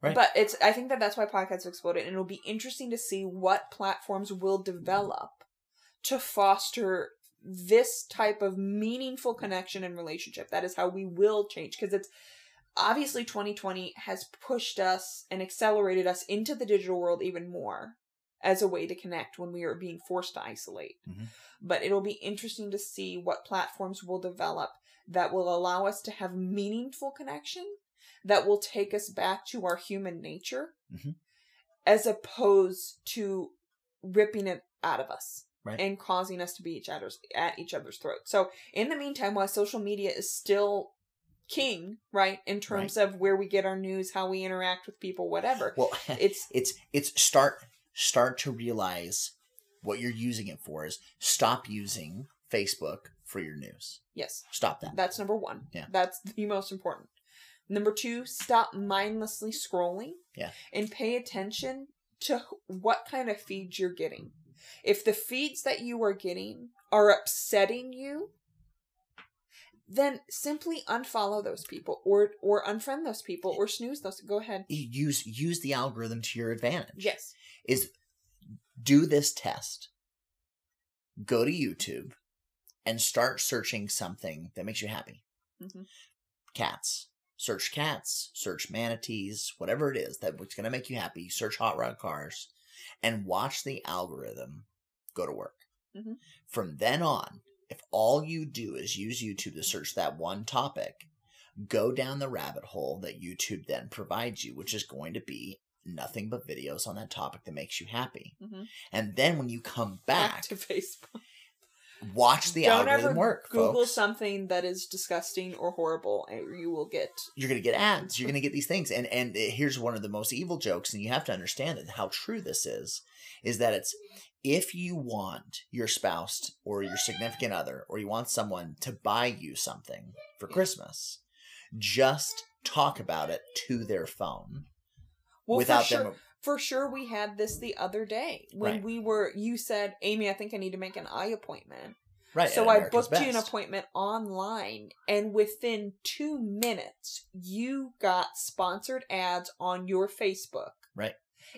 Right. But it's I think that that's why podcasts have exploded, and it'll be interesting to see what platforms will develop to foster this type of meaningful connection and relationship. That is how we will change because it's obviously 2020 has pushed us and accelerated us into the digital world even more as a way to connect when we are being forced to isolate. Mhm. But it'll be interesting to see what platforms will develop that will allow us to have meaningful connection that will take us back to our human nature Mhm. as opposed to ripping it out of us Right. and causing us to be each other's at each other's throats. So in the meantime, while social media is still king, right, in terms of where we get our news, how we interact with people, whatever, Well, it's it's it's start start to realize what you're using it for is stop using Facebook for your news. yes, Stop that. that's number one. Yeah. that's the most important. Number two, stop mindlessly scrolling. Yeah. and pay attention to what kind of feeds you're getting. If the feeds that you are getting are upsetting you, then simply unfollow those people or or unfriend those people or snooze those. Go ahead. Use use the algorithm to your advantage. Yes. Is do this test. Go to YouTube and start searching something that makes you happy. Mhm. Cats. Search cats, search manatees, whatever it is that's going to make you happy. Search hot rod cars and watch the algorithm go to work. Mhm. From then on, if all you do is use YouTube to search that one topic, go down the rabbit hole that YouTube then provides you, which is going to be nothing but videos on that topic that makes you happy. Mhm. And then when you come back, to Facebook. Watch the Don't algorithm ever work. Google folks. something that is disgusting or horrible, and you will get. You're gonna get ads. You're gonna get these things, and and here's one of the most evil jokes, and you have to understand it. How true this is, is that it's if you want your spouse or your significant other, or you want someone to buy you something for Christmas, just talk about it to their phone Well, without sure, them. For sure, we had this the other day when Right. we were. You said, "Aimee, I think I need to make an eye appointment." Right. So I booked you an appointment online, and within two minutes, you got sponsored ads on your Facebook. Right.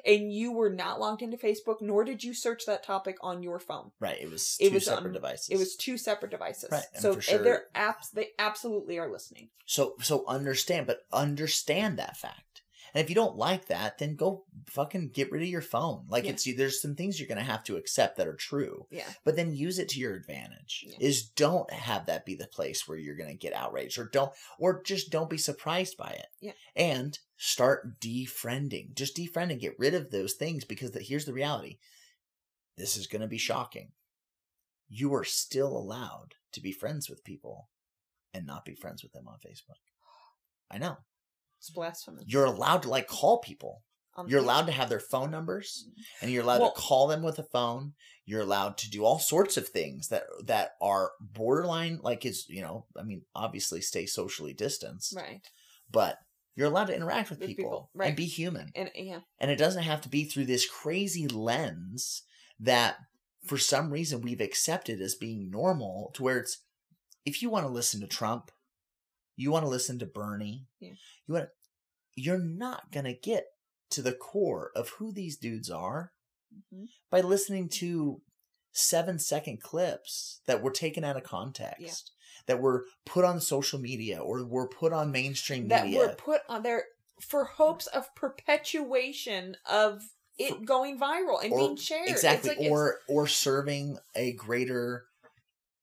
And you were not logged into Facebook, nor did you search that topic on your phone. Right. It was It two was separate on- devices. It was two separate devices. Right, and So for sure- they're apps. They absolutely are listening. So so understand, but understand that fact. And if you don't like that, then go fucking get rid of your phone. Like Yeah. it's there's some things you're gonna have to accept that are true, Yeah. but then use it to your advantage. Yeah. Is don't have that be the place where you're gonna get outraged, or don't, or just don't be surprised by it. Yeah. And start defriending. Just defriend and get rid of those things because the, here's the reality. This is gonna be shocking. You are still allowed to be friends with people and not be friends with them on Facebook. I know. It's blasphemous. You're allowed to like call people. Um, You're allowed to have their phone numbers and you're allowed Well- to call them with a phone. You're allowed to do all sorts of things that that are borderline like is, you know, I mean, obviously stay socially distanced, Right. but you're allowed to interact with With people, people, right. and be human. And yeah. And it doesn't have to be through this crazy lens that for some reason we've accepted as being normal to where it's if you want to listen to Trump, you want to listen to Bernie, Yeah. you want to, you're not going to get to the core of who these dudes are Mhm. by listening to 7 second clips that were taken out of context. That were put on social media or were put on mainstream that media. were put on there for hopes of perpetuation of it going viral and or- being shared. Exactly like or or serving a greater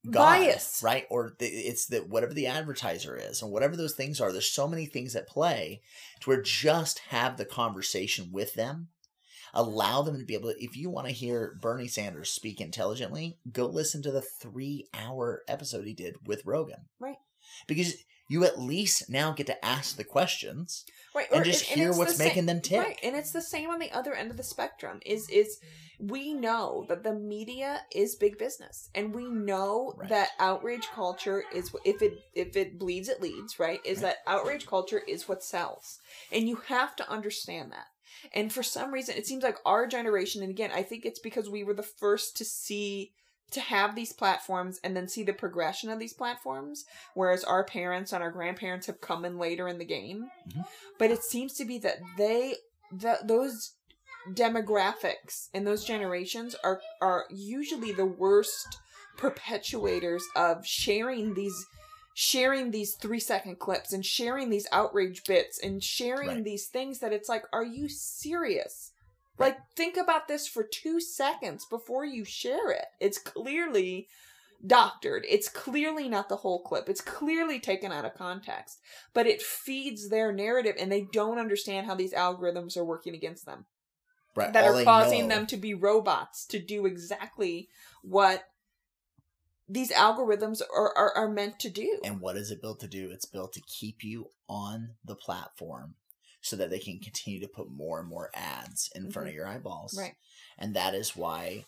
God, Bias. right or the, it's that whatever the advertiser is and whatever those things are there's so many things at play to where just have the conversation with them allow them to be able to if you want to hear bernie sanders speak intelligently go listen to the three hour episode he did with rogan Right. because you at least now get to ask the questions right, and or- just hear it's what's the same- making them tick Right, and it's the same on the other end of the spectrum. Is is we know that the media is big business, and we know Right. that outrage culture is if it if it bleeds, it leads. Right, is Right. that outrage culture is what sells, and you have to understand that. And for some reason, it seems like our generation, and again, I think it's because we were the first to see to have these platforms and then see the progression of these platforms whereas our parents and our grandparents have come in later in the game Mhm. but it seems to be that they that those demographics and those generations are are usually the worst perpetuators of sharing these sharing these three second clips and sharing these outrage bits and sharing Right. these things that it's like, are you serious? Right. Like, think about this for two seconds before you share it. It's clearly doctored. It's clearly not the whole clip. It's clearly taken out of context, but it feeds their narrative and they don't understand how these algorithms are working against them right. that all are causing know- them to be robots to do exactly what these algorithms are, are, are meant to do. And what is it built to do? It's built to keep you on the platform so that they can continue to put more and more ads in front of your eyeballs. Mm-hmm. Right. And that is why,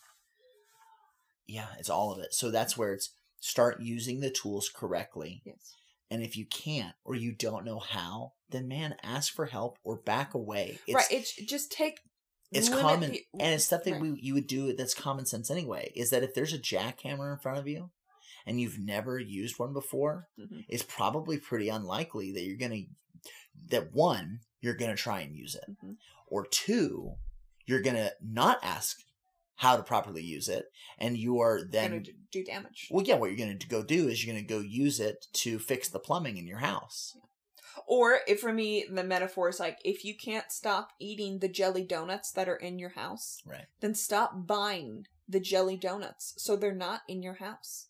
yeah, it's all of it. So that's where it's start using the tools correctly. Yes. And if you can't or you don't know how, then man, ask for help or back away. It's, right. It's just take. it's common the- and it's stuff that right. we you would do that's common sense anyway is that if there's a jackhammer in front of you and you've never used one before Mhm. it's probably pretty unlikely that you're gonna that one you're gonna try and use it Mhm. or two you're gonna not ask how to properly use it and you are then Gonna do- damage. well yeah what you're gonna go do is you're gonna go use it to fix the plumbing in your house Or if for me the metaphor is like if you can't stop eating the jelly donuts that are in your house, right then stop buying the jelly donuts so they're not in your house.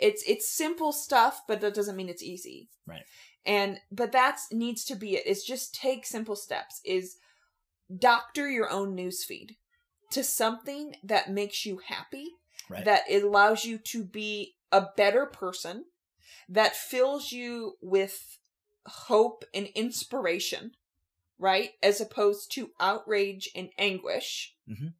It's it's simple stuff, but that doesn't mean it's easy. Right. And but that's needs to be it. Is just take simple steps. Is doctor your own newsfeed to something that makes you happy, right that it allows you to be a better person, that fills you with hope and inspiration, right? As opposed to outrage and anguish. Mhm.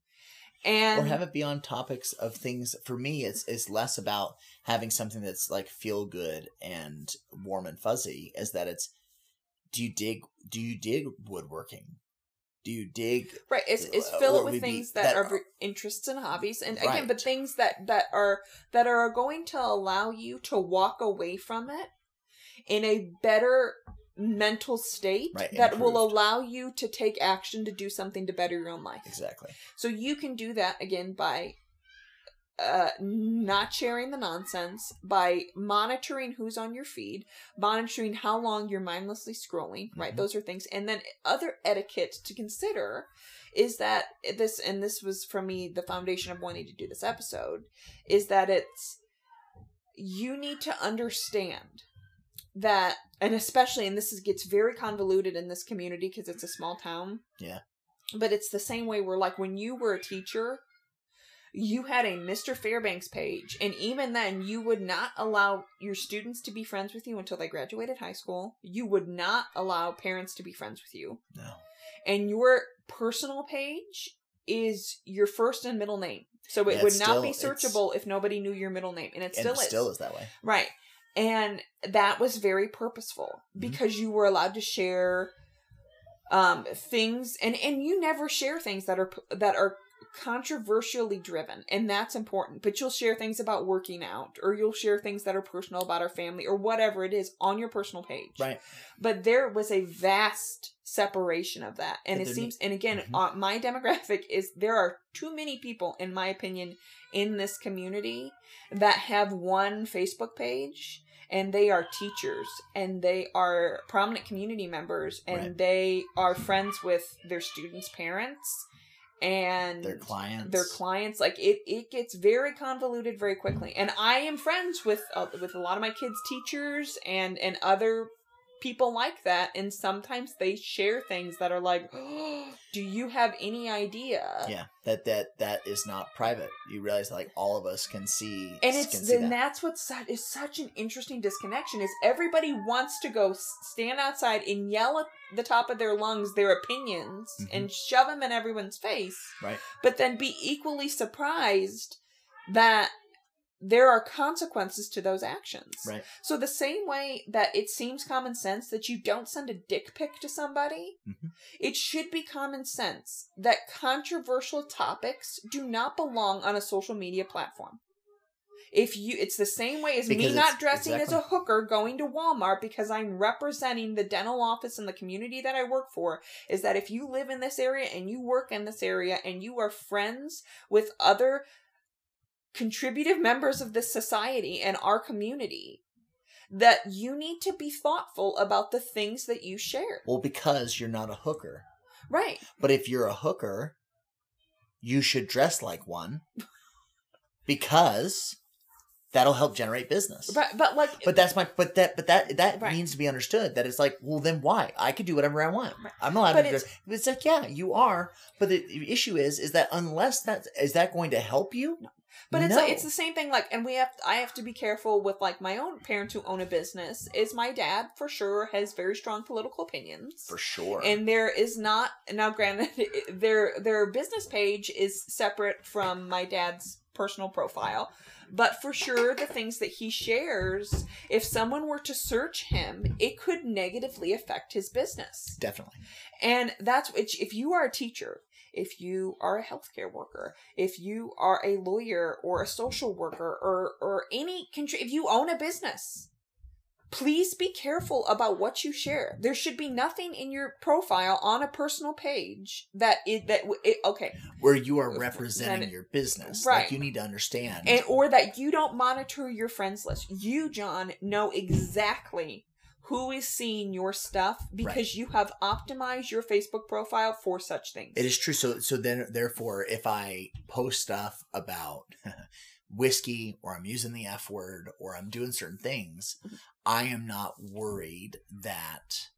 And or have it be on topics of things for me it's it's less about having something that's like feel good and warm and fuzzy as that it's do you dig do you dig woodworking? Do you dig right, it's, it's uh, fill it with things that, that are are- interests and hobbies, and again, but things that that are that are going to allow you to walk away from it in a better mental state Right, that will allow you to take action to do something to better your own life. exactly So you can do that again by uh, not sharing the nonsense, by monitoring who's on your feed, monitoring how long you're mindlessly scrolling, right? Mhm. Those are things. And then other etiquette to consider is that this, and this was for me the foundation of wanting to do this episode, is that it's, you need to understand that, and especially, and this is, gets very convoluted in this community because it's a small town. Yeah. But it's the same way where, like, when you were a teacher, you had a Mr. Fairbanks page, and even then, you would not allow your students to be friends with you until they graduated high school. You would not allow parents to be friends with you. no And your personal page is your first and middle name. So it Yeah, would not be still- it's- searchable if nobody knew your middle name. And it and still it is. still is that way Right. And that was very purposeful Mhm. because you were allowed to share um things and and you never share things that are that are controversially driven and that's important but you'll share things about working out or you'll share things that are personal about our family or whatever it is on your personal page right but there was a vast separation of that and it seems and again Mhm. uh, my demographic is there are too many people in my opinion in this community that have one facebook page and they are teachers and they are prominent community members and Right. they are friends with their students parents and their clients. their clients. Like it it gets very convoluted very quickly. And i am friends with uh, with a lot of my kids teachers and and other people like that and sometimes they share things that are like do you have any idea yeah that that that is not private you realize that like all of us can see and it's then that. that's what's su- is such an interesting disconnection is everybody wants to go stand outside and yell at the top of their lungs their opinions Mhm. and shove them in everyone's face right but then be equally surprised that there are consequences to those actions. right So the same way that it seems common sense that you don't send a dick pic to somebody, Mhm. it should be common sense that controversial topics do not belong on a social media platform. If you it's the same way as me not dressing as a hooker going to Walmart because I'm representing the dental office and the community that I work for is that if you live in this area and you work in this area and you are friends with other contributive members of this society and our community that you need to be thoughtful about the things that you share. Well, because you're not a hooker. Right. But if you're a hooker, you should dress like one because that'll help generate business. But but like But that's my but that but that that Right. needs to be understood. That it's like, well, then why? I could do whatever I want. Right. I'm allowed But to. it's- Dress. It's like, yeah, you are. But the issue is, is that unless that is that going to help you? But it's No. like, it's the same thing. Like, and we have I have to be careful with like my own parents who own a business. Is my dad for sure has very strong political opinions, for sure. and there is not now. Granted, their their business page is separate from my dad's personal profile, but for sure the things that he shares, if someone were to search him, it could negatively affect his business. Definitely. And that's which if you are a teacher, if you are a healthcare worker, if you are a lawyer or a social worker or or any contri- if you own a business, please be careful about what you share. There should be nothing in your profile on a personal page that is that it, okay, Where you are representing it- your business, Right. Like you need to understand. and or that you don't monitor your friends list. You, John, know exactly who is seeing your stuff because you have optimized your Facebook profile for such things. It is true. So so then therefore, if I post stuff about whiskey or I'm using the F word or I'm doing certain things, Mm-hmm. I am not worried that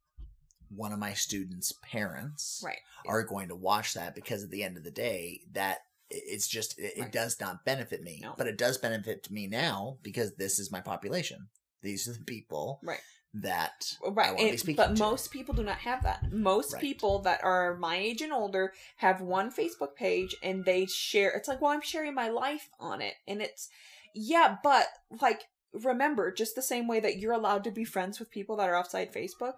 one of my students' parents Right. are going to watch that because at the end of the day that it's just it, it Right. does not benefit me No. but it does benefit me now because this is my population these are the people Right. That I Right, wanna be and- speaking but to. most people do not have that. Most Right. people that are my age and older have one Facebook page and they share. It's like, well, I'm sharing my life on it, and it's yeah, but like remember, just the same way that you're allowed to be friends with people that are outside Facebook,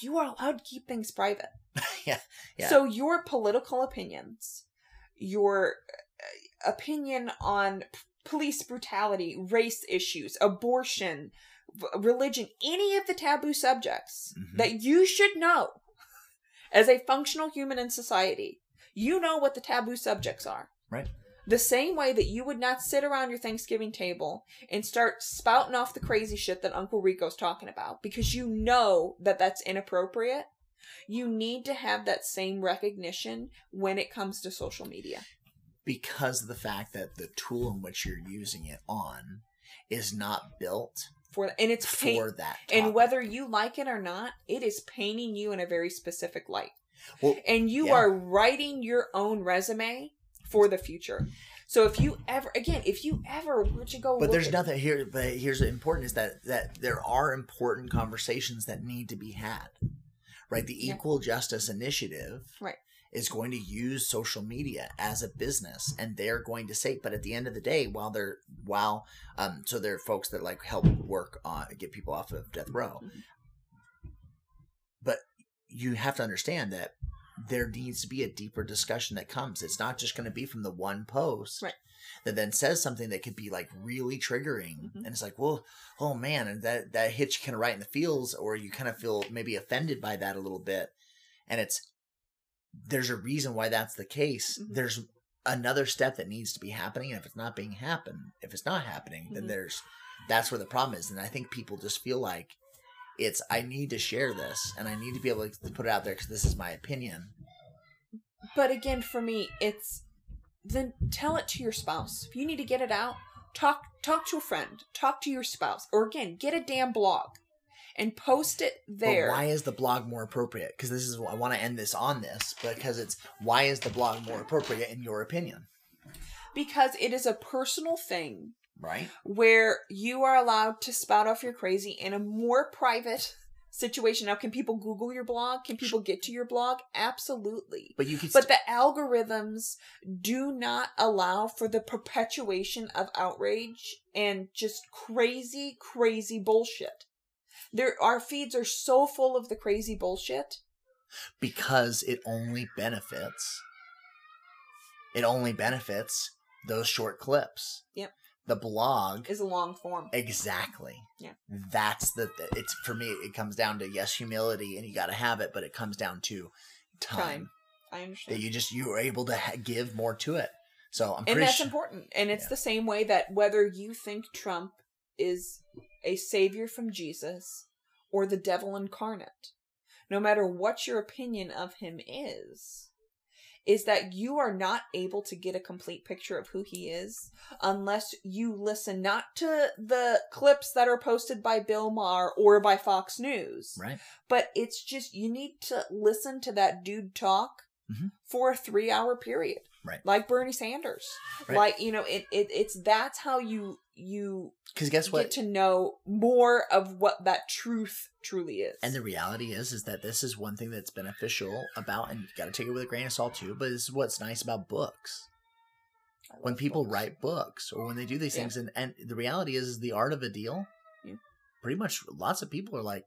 you are allowed to keep things private. yeah Yeah. So your political opinions, your uh, opinion on police brutality, race issues, abortion, religion, any of the taboo subjects Mhm. that you should know as a functional human in society, you know what the taboo subjects are. Right. The same way that you would not sit around your Thanksgiving table and start spouting off the crazy shit that Uncle Rico's talking about because you know that that's inappropriate. You need to have that same recognition when it comes to social media. because of the fact that the tool in which you're using it on is not built For and it's paint, for that and whether you like it or not, it is painting you in a very specific light. well and you Yeah. are writing your own resume for the future. So if you ever, again, if you ever were to go, but there's at- nothing here but here's the important is that that there are important conversations that need to be had right the Yeah. equal justice initiative Right. Is going to use social media as a business and they're going to say but at the end of the day while they're while um so there are folks that like help work on get people off of death row Mhm. but you have to understand that there needs to be a deeper discussion that comes it's not just going to be from the one post Right. that then says something that could be like really triggering Mhm. and it's like well oh man and that that hits you kind of right in the feels or you kind of feel maybe offended by that a little bit and it's there's a reason why that's the case Mhm. there's another step that needs to be happening and if it's not being happen if it's not happening then Mhm. there's that's where the problem is and i think people just feel like it's i need to share this and i need to be able to put it out there because this is my opinion But again, for me, it's then tell it to your spouse. If you need to get it out, talk talk to a friend, talk to your spouse, or again, get a damn blog and post it there. But why is the blog more appropriate? Because this is I want to end this on this because it's why is the blog more appropriate in your opinion? Because it is a personal thing Right? where you are allowed to spout off your crazy in a more private situation. Now, can people Google your blog? Can people get to your blog? Absolutely. But you could. But the algorithms do not allow for the perpetuation of outrage and just crazy, crazy bullshit. There, our feeds are so full of the crazy bullshit. because it only benefits. It only benefits those short clips. Yep. The blog Is a long form. Exactly. Yeah. That's the. It's for me. It comes down to yes, humility, and you got to have it, but it comes down to time. Time. I That you just you are able to ha- give more to it. So I'm pretty and that's sure. important. And it's Yeah. the same way that whether you think Trump is a savior from Jesus or the devil incarnate, no matter what your opinion of him is, is that you are not able to get a complete picture of who he is unless you listen not to the clips that are posted by Bill Maher or by Fox News, Right. but it's just you need to listen to that dude talk Mhm. for a three hour period. Right. Like Bernie Sanders. Right. Like, you know, it, it it's that's how you you Because guess what get to know more of what that truth truly is. And the reality is, is that this is one thing that's beneficial about, and you got to take it with a grain of salt too. But this is what's nice about books. When people books. write books, or when they do these Yeah. things, and and the reality is, is the art of a deal. Yeah. Pretty much, lots of people are like,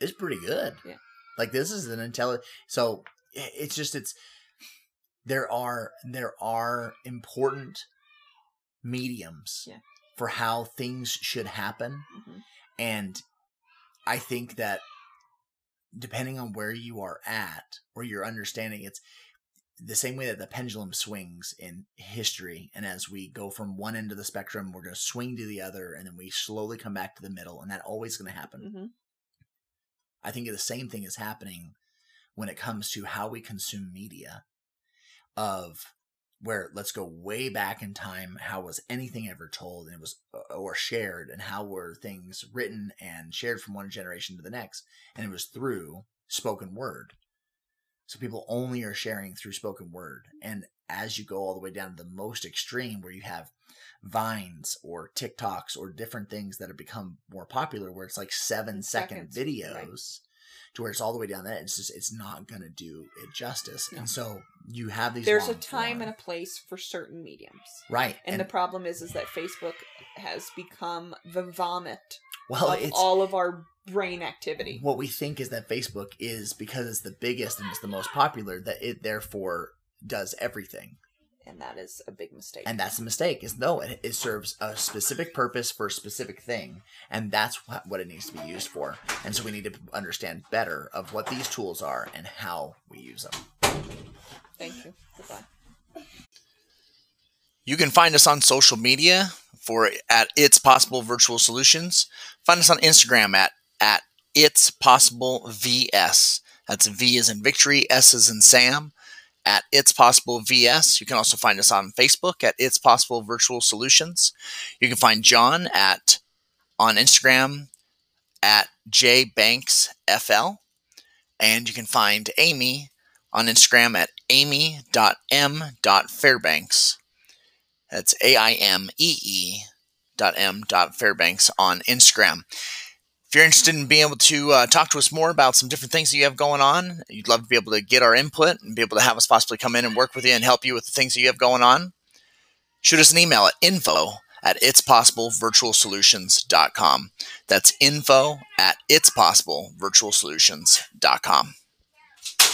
"It's pretty good." Yeah. Like this is an intelligent. So it's just it's there are there are important mediums Yeah. For how things should happen Mhm. and I think that depending on where you are at or your understanding, it's the same way that the pendulum swings in history. And as we go from one end of the spectrum, we're going to swing to the other, and then we slowly come back to the middle, and that always going to happen. Mhm. I think the same thing is happening when it comes to how we consume media. Of where let's go way back in time. How was anything ever told and it was uh, or shared, and how were things written and shared from one generation to the next? And it was through spoken word. So people only are sharing through spoken word. And as you go all the way down to the most extreme, where you have vines or TikToks or different things that have become more popular, where it's like seven second Seconds, videos, right. To where it's all the way down that, it's just it's not going to do it justice. No. And so you have these. There's a time form- and a place for certain mediums. right, And, the problem is is that Facebook has become the vomit well, of it's all of our brain activity. what we think is that Facebook is because it's the biggest and it's the most popular that it therefore does everything. And that is a big mistake. And that's a mistake. Is no, it, it serves a specific purpose for a specific thing, and that's what, what it needs to be used for. And so we need to understand better of what these tools are and how we use them. Thank you. Goodbye. You can find us on social media for at It's Possible Virtual Solutions. Find us on Instagram at at It's Possible VS. That's V as in victory, S as in Sam. At It's Possible VS. You can also find us on Facebook at It's Possible Virtual Solutions. You can find John at on Instagram at jbanksfl. And you can find Aimee on Instagram at aimee.m.fairbanks. That's A I M E E dot M dot Fairbanks on Instagram. If you're interested in being able to uh, talk to us more about some different things that you have going on, you'd love to be able to get our input and be able to have us possibly come in and work with you and help you with the things that you have going on, shoot us an email at info at itspossiblevirtualsolutions.com. That's info at itspossiblevirtualsolutions.com.